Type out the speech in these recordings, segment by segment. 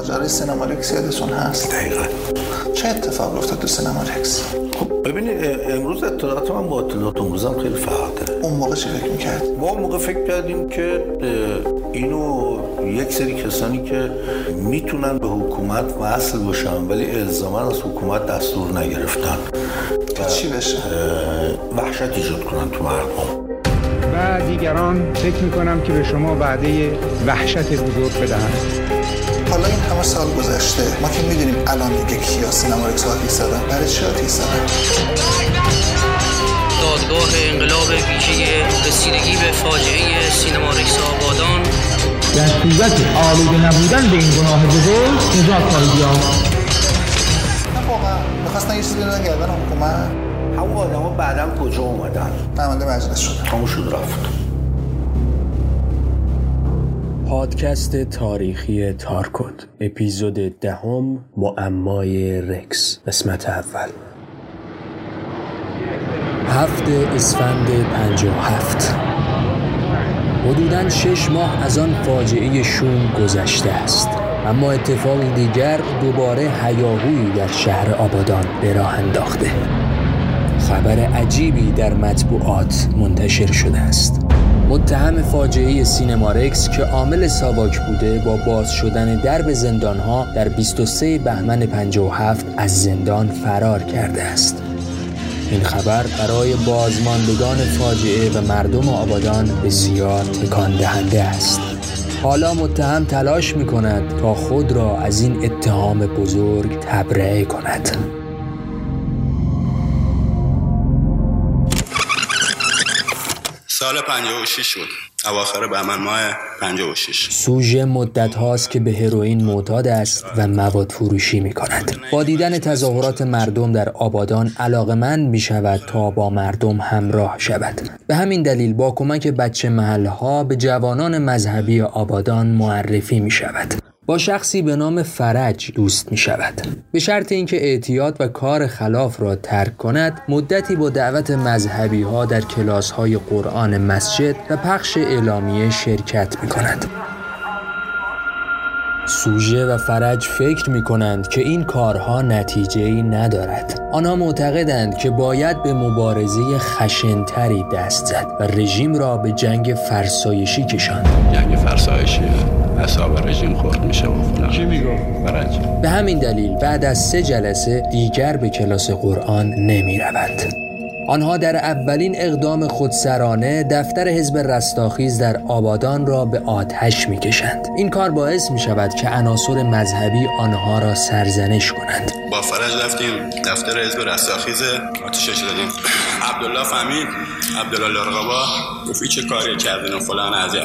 ماجرای سینما رکس یادتون هست؟ دقیقا. چه اتفاق افتاد تو سینما رکس؟ خب ببینید امروز اطلاعات من با اطلاعات امروز هم خیلی فرق داره اون موقع چی فکر می‌کرد؟ ما اون موقع فکر کردیم که اینو یک سری کسانی که می‌تونن به حکومت وصل باشن ولی الزاما از حکومت دستور نگرفتن. چی بشه؟ وحشت ایجاد کنن تو مردم. و دیگران فکر می‌کنم که به شما وعده وحشت بزرگ بدهند. حالا این همه سال گذشته ما که می‌دونیم الان دیگه کیا سینما رکس آتیش زدن برای چی آتیش زدن دادگاه انقلاب ویژه رسیدگی به فاجعه سینما رکس آبادان. در صورت آلوده نبودن به این گناه بزرگ نجات خواهید یافت. نه واقعا. می‌خواستن یه چیزی بدن گردن حکومت. همون آدم ها بعدا کجا اومدن؟ نماینده مجلس شدن همون شد رفت. پادکست تاریخی تارکوت اپیزود دهم معمای رکس قسمت اول. هفت اسفند پنج و هفت. حدوداً شش ماه از آن فاجعه شوم گذشته است. اما اتفاقی دیگر دوباره هیاهویی در شهر آبادان به راه انداخته. خبر عجیبی در مطبوعات منتشر شده است. متهم فاجعه سینمارکس که عامل ساواک بوده با باز شدن درب زندانها در 23 بهمن 57 از زندان فرار کرده است. این خبر برای بازماندگان فاجعه و مردم آبادان بسیار تکان دهنده است. حالا متهم تلاش می کند تا خود را از این اتهام بزرگ تبرئه کند. سال 56 بود اواخر بهمن ماه 56 سوژه مدت هاست که به هروئین معتاد است و مواد فروشی می کند. با دیدن تظاهرات مردم در آبادان علاقمند می شود تا با مردم همراه شود. به همین دلیل با کمک بچه محلها به جوانان مذهبی آبادان معرفی می شود. با شخصی به نام فرج دوست می شود. به شرط اینکه اعتیاد و کار خلاف را ترک کند مدتی با دعوت مذهبی ها در کلاس های قرآن مسجد و پخش اعلامیه شرکت می کند. سوژه و فرج فکر می کنند که این کارها نتیجه ای ندارد. آنها معتقدند که باید به مبارزه خشنتری دست زد و رژیم را به جنگ فرسایشی کشاند. جنگ فرسایشی حساب رژیم خورد میشه و فلان چی میگو؟ فرج به همین دلیل بعد از سه جلسه دیگر به کلاس قرآن نمی رود. آنها در اولین اقدام خودسرانه دفتر حزب رستاخیز در آبادان را به آتش می کشند. این کار باعث می شود که عناصر مذهبی آنها را سرزنش کنند. با فرج رفتیم دفتر حزب رستاخیز آتیشش دادیم عبدالله فهمید عبدالله لرقبا گفت چه کاری کردین فلان از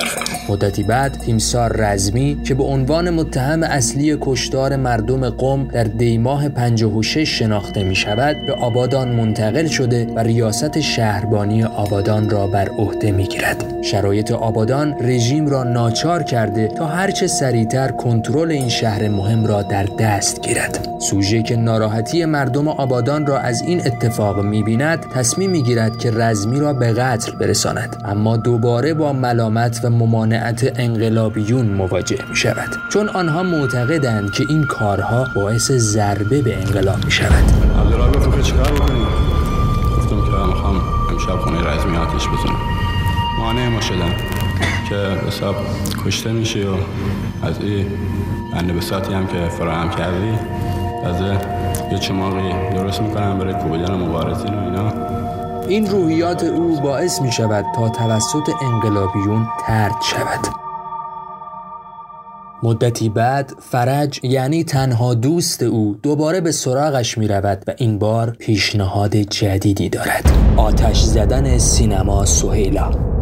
مدتی بعد تیمسار رزمی که به عنوان متهم اصلی کشتار مردم قم در دیماه 56 شناخته می شود به آبادان منتقل شده و ریاست شهربانی آبادان را بر عهده می گیرد. شرایط آبادان رژیم را ناچار کرده تا هرچه سریعتر کنترل این شهر مهم را در دست گیرد. سوژه که ناراحتی مردم آبادان را از این اتفاق می بیند تصمیم می گیرد که رزمی را به قتل برساند. اما دوباره با ملامت و ممانعت انقلابیون مواجه می شود چون آنها معتقدند که این کارها باعث ضربه به انقلاب می شود گفتم که می‌خوام امشب خونه رزمی آتیش بزنم. مانع ما شدن که حساب کشته میشی و از این بنده هم که فراهم کردی از یه چماقی درست می‌کنم برای کوبیدن مبارزین و اینا. این روحیات او باعث می شود تا توسط انقلابیون ترد شود. مدتی بعد فرج یعنی تنها دوست او دوباره به سراغش می رود و این بار پیشنهاد جدیدی دارد. آتش زدن سینما سهیلا.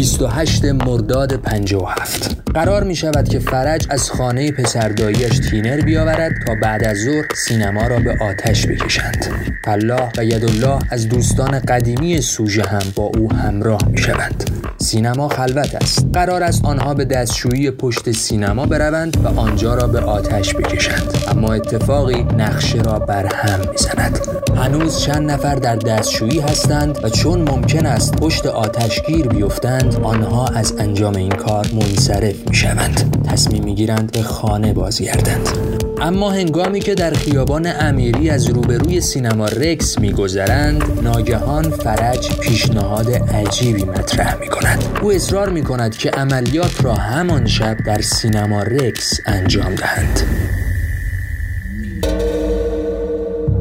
28 مرداد 57 قرار می شود که فرج از خانه پسرداییش تینر بیاورد تا بعد از ظهر سینما را به آتش بکشند. فلاح و یدالله از دوستان قدیمی سوژه هم با او همراه می شود سینما خلوت است. قرار است آنها به دستشویی پشت سینما بروند و آنجا را به آتش بکشند. اما اتفاقی نقشه را برهم می‌زند. هنوز چند نفر در دستشویی هستند و چون ممکن است پشت آتشگیر بیفتند آنها از انجام این کار منصرف می شوند تصمیم می گیرند به خانه بازگردند. اما هنگامی که در خیابان امیری از روبروی سینما رکس میگذرند ناگهان فرج پیشنهاد عجیبی مطرح می کند او اصرار می کند که عملیات را همان شب در سینما رکس انجام دهند.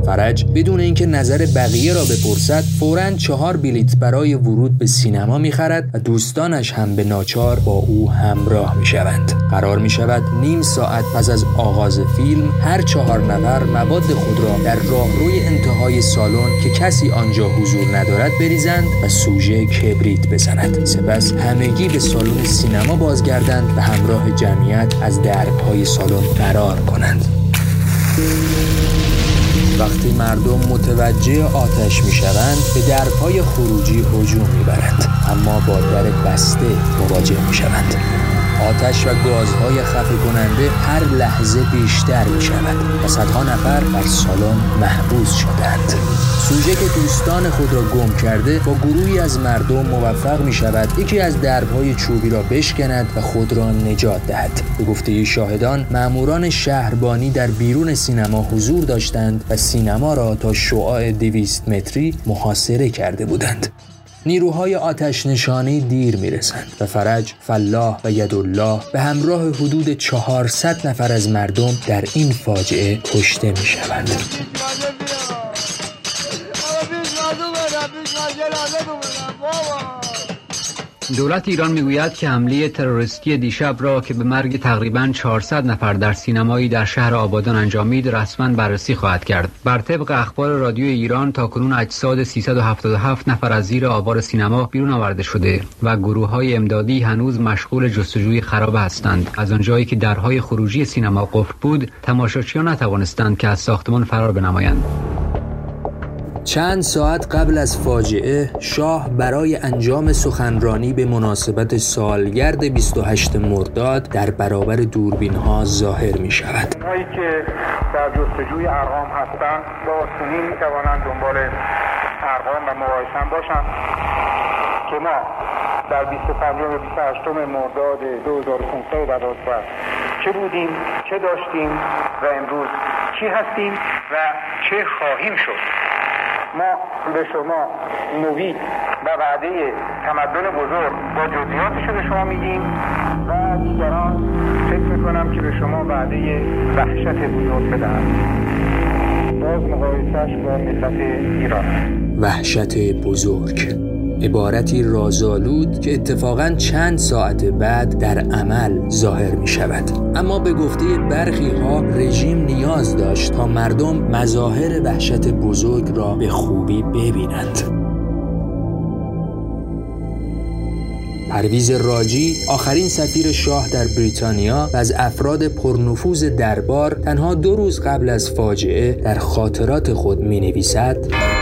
فرج بدون اینکه نظر بقیه را بپرسد فورا چهار بلیت برای ورود به سینما می‌خرد و دوستانش هم به ناچار با او همراه می‌شوند. قرار می شود نیم ساعت پس از آغاز فیلم هر چهار نفر مواد خود را در راهروی انتهای سالن که کسی آنجا حضور ندارد بریزند و سوژه کبریت بزند. سپس همگی به سالن سینما بازگردند و همراه جمعیت از دربهای سالن فرار کنند. وقتی مردم متوجه آتش می شوند به درپای خروجی هجوم می برند اما با در بسته مواجه می شوند آتش و گازهای خفه کننده هر لحظه بیشتر می شود و صدها نفر در سالن محبوس شدند. سوژه که دوستان خود را گم کرده با گروهی از مردم موفق می شود یکی از دربهای چوبی را بشکند و خود را نجات دهد. به گفته شاهدان ماموران شهربانی در بیرون سینما حضور داشتند و سینما را تا شعاع دویست متری محاصره کرده بودند. نیروهای آتش نشانی دیر می‌رسند و فرج، فلاح و یدالله به همراه حدود 400 نفر از مردم در این فاجعه کشته می شوند. دولت ایران می‌گوید که حمله تروریستی دیشب را که به مرگ تقریبا 400 نفر در سینمایی در شهر آبادان انجامید رسما بررسی خواهد کرد. بر طبق اخبار رادیو ایران تا کنون اجساد 377 نفر از زیر آوار سینما بیرون آورده شده و گروه های امدادی هنوز مشغول جستجوی خراب هستند. از آنجایی که درهای خروجی سینما قفل بود تماشاچیان نتوانستند که از ساختمان فرار بنمایند. چند ساعت قبل از فاجعه شاه برای انجام سخنرانی به مناسبت سالگرد 28 مرداد در برابر دوربین ها ظاهر می شود که در جستجوی ارقام هستند با آسونی می توانند دنبال ارقام و مقایسه باشند که ما در 25 و 28 مرداد 2512 چه بودیم چه داشتیم و امروز چی هستیم و چه خواهیم شد. ما به شما نوید و وعده تمدن بزرگ با جزئیاتش به شما میگیم و دیگران فکر می‌کنم که به شما وعده وحشت بزرگ بدهم باز مقایسهش با ملت ایران. وحشت بزرگ. عبارتی رازآلود که اتفاقا چند ساعت بعد در عمل ظاهر می شود اما به گفته برخی ها رژیم نیاز داشت تا مردم مظاهر وحشت بزرگ را به خوبی ببینند. پرویز راجی آخرین سفیر شاه در بریتانیا و از افراد پرنفوذ دربار تنها دو روز قبل از فاجعه در خاطرات خود می نویسد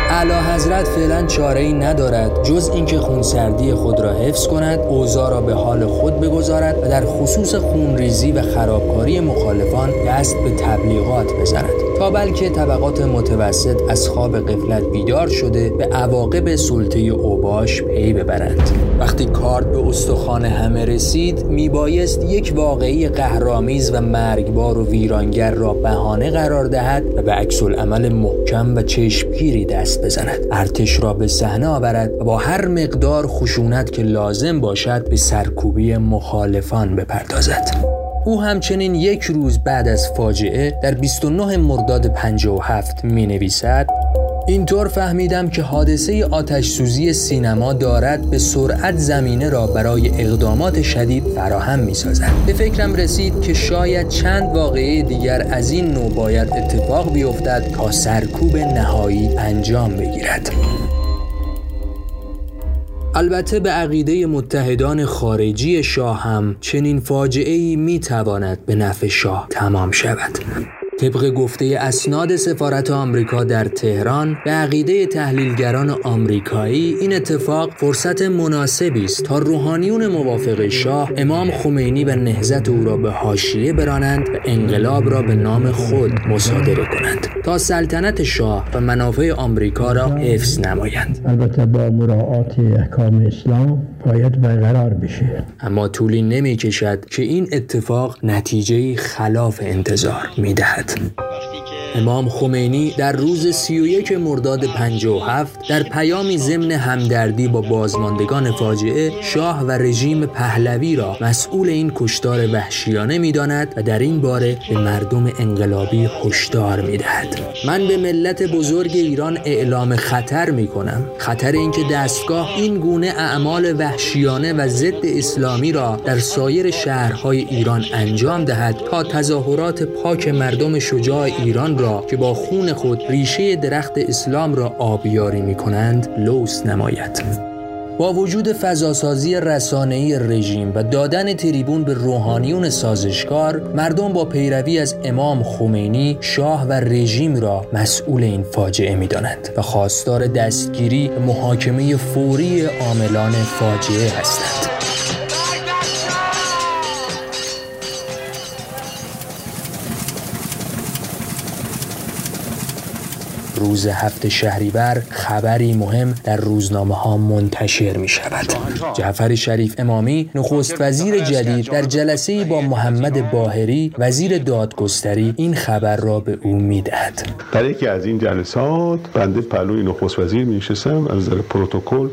اعلی حضرت فعلا چاره ای ندارد جز اینکه خونسردی خود را حفظ کند اوضاع را به حال خود بگذارد و در خصوص خونریزی و خرابکاری مخالفان دست به تبلیغات بزند. تا بلکه طبقات متوسط از خواب قفلت بیدار شده به عواقب سلطه اوباش پی ببرند. وقتی کارت به استخوان همه رسید میبایست یک واقعی قهرامیز و مرگبار و ویرانگر را بهانه قرار دهد و به عکس عمل محکم و چشمگیری دست بزند. ارتش را به صحنه آورد و با هر مقدار خشونت که لازم باشد به سرکوبی مخالفان بپردازد. او همچنین یک روز بعد از فاجعه در 29 مرداد 57 می نویسد اینطور فهمیدم که حادثه آتش سوزی سینما دارد به سرعت زمینه را برای اقدامات شدید فراهم می سازد. به فکرم رسید که شاید چند واقعه دیگر از این نوع باید اتفاق بیفتد تا سرکوب نهایی انجام بگیرد. البته به عقیده متحدان خارجی شاه هم چنین فاجعه ای می تواند به نفع شاه تمام شود. طبق گفته اسناد سفارت آمریکا در تهران به عقیده تحلیلگران آمریکایی این اتفاق فرصت مناسبی است تا روحانیون موافق شاه امام خمینی و نهزت او را به حاشیه برانند و انقلاب را به نام خود مصادره کنند تا سلطنت شاه و منافع آمریکا را حفظ نمایند. البته با مراعات احکام اسلام باید برقرار بشه اما طولی نمی کشد که این اتفاق نتیجه خلاف انتظار می دهد. امام خمینی در روز 31 مرداد 57 در پیامی ضمن همدردی با بازماندگان فاجعه شاه و رژیم پهلوی را مسئول این کشتار وحشیانه می‌داند و در این باره به مردم انقلابی هشدار می‌دهد. من به ملت بزرگ ایران اعلام خطر می کنم خطر اینکه دستگاه این گونه اعمال وحشیانه و ضد اسلامی را در سایر شهرهای ایران انجام دهد تا تظاهرات پاک مردم شجاع ایران را که با خون خود ریشه درخت اسلام را آبیاری می کنند لوس نماید. با وجود فضاسازی رسانه‌ای رژیم و دادن تریبون به روحانیون سازشکار مردم با پیروی از امام خمینی شاه و رژیم را مسئول این فاجعه می‌دانند و خواستار دستگیری محاکمه فوری عاملان فاجعه هستند. روز هفت شهریور خبری مهم در روزنامه ها منتشر می شود جعفر شریف امامی نخست وزیر جدید در جلسه با محمد باهری وزیر دادگستری این خبر را به او می دهد در یکی از این جلسات بنده پلوی نخست وزیر می نشستم از نظر پروتکل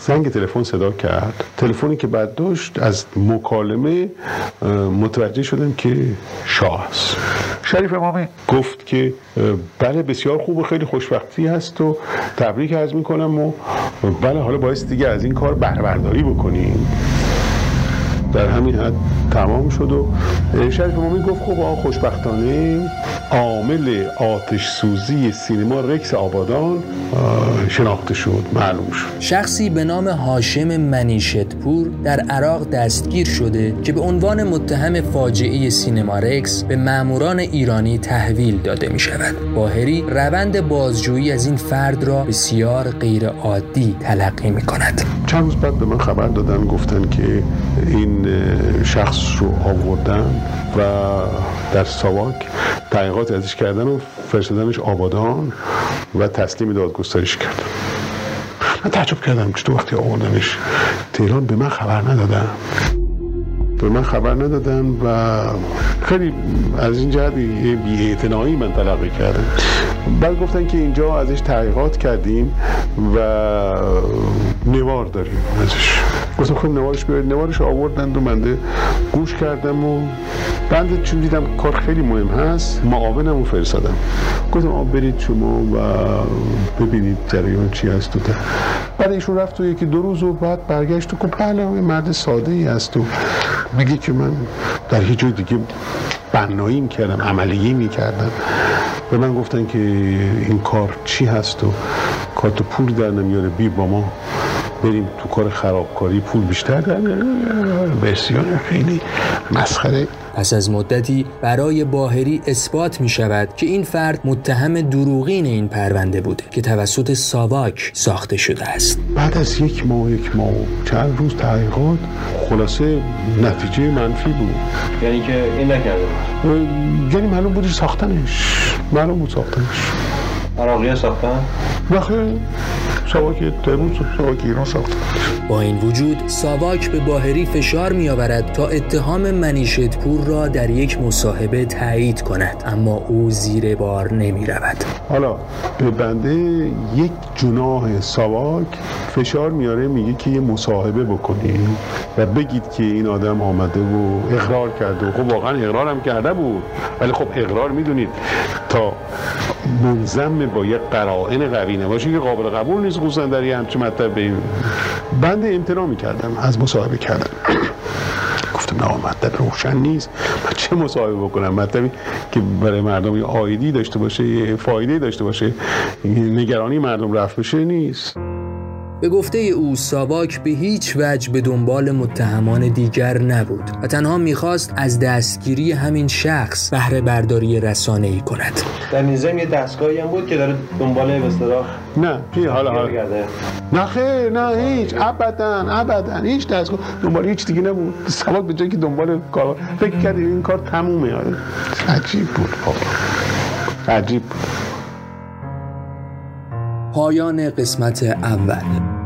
زنگ تلفن صدا کرد. تلفنی که بعد داشت از مکالمه متوجه شدم که شاه است. شریف امامی. گفت که بله بسیار خوب و خیلی خوشبختی هست و تبریک عرض می‌کنم و بله حالا باعث دیگه از این کار بهره بکنیم. در همین حد تمام شد و شریف امامی گفت خب خوشبختانه عامل آتش سوزی سینما رکس آبادان شناخته شد معلوم شد. شخصی به نام هاشم منیشتپور در عراق دستگیر شده که به عنوان متهم فاجعه سینما رکس به ماموران ایرانی تحویل داده می شود باهری روند بازجویی از این فرد را بسیار غیر عادی تلقی می کند چند روز بعد به من خبر دادن گفتن که این شخص رو آوردن و در ساواک تحقیقات ازش کردن و فرستادنش آبادان و تسلیم دادگستریش کردن من تعجب کردم تو وقتی آوردنش. تهران به من خبر ندادن. به من خبر ندادن و خیلی از این جهت بی من تلقی کردم بعد گفتن که اینجا ازش تحقیقات کردیم و نوار داریم ازش. گفتم خب نوارش بیارید. نوارش آوردن و منده گوش کردم و بنده چون دیدم کار خیلی مهم هست معاونم رو فرستادم. گفتم آب برید شما و ببینید جریان چی هست تو بعد ایشون رفت و یکی دو روز و بعد برگشت و گفت بله مرد ساده ای هست و میگه که من در هیچ جای دیگه بنایی کردم عملیه می‌کردم. به من گفتن که این کار چی هست و کارت پول در نمیاره بی با ما بریم تو کار خرابکاری پول بیشتر در بسیار خیلی مسخره. پس از مدتی برای باهری اثبات می شود که این فرد متهم دروغین این پرونده بوده که توسط ساواک ساخته شده است. بعد از یک ماه یک ماه چند روز تحقیقات خلاصه نتیجه منفی بود. یعنی که این نکرده یعنی معلوم بودی ساختنش معلوم بود ساختنش. عراقی ساختن؟ بخیر ساواک ساواک ایران ساختن با این وجود ساواک به باهری فشار می آورد تا اتهام منیشتپور را در یک مصاحبه تایید کند اما او زیر بار نمی رود حالا به بنده یک جناه ساواک فشار میاره میگه که یه مصاحبه بکنیم و بگید که این آدم آمده و اقرار کرده. خب واقعا اقرار هم کرده بود ولی خب اقرار می‌دونید. تا منظم با یه قرائن قوی نباشه که قابل قبول نیست. خصوصا در یه همچه مطلب به بنده امتناع می‌کردم از مصاحبه کردم. گفتم نه مطلب روشن نیست. من چه مصاحبه بکنم؟ مطلبی که برای مردم یه آیدی داشته باشه یه فایده داشته باشه نگرانی مردم رفت بشه نیست. به گفته او ساواک به هیچ وجه به دنبال متهمان دیگر نبود و تنها می‌خواست از دستگیری همین شخص بهره برداری رسانه ای کند. در نیزم یه دستگاهی هم بود که داره دنبال به اصطلاح نه پی حالا حالا. نه خیر نه هیچ. ابدا ابدا. هیچ دستگاه. دنبال هیچ دیگه نبود. سواک به جایی که دنبال کار فکر کردی این کار تمومه. عجیب بود. عجیب بود. پایان قسمت اول.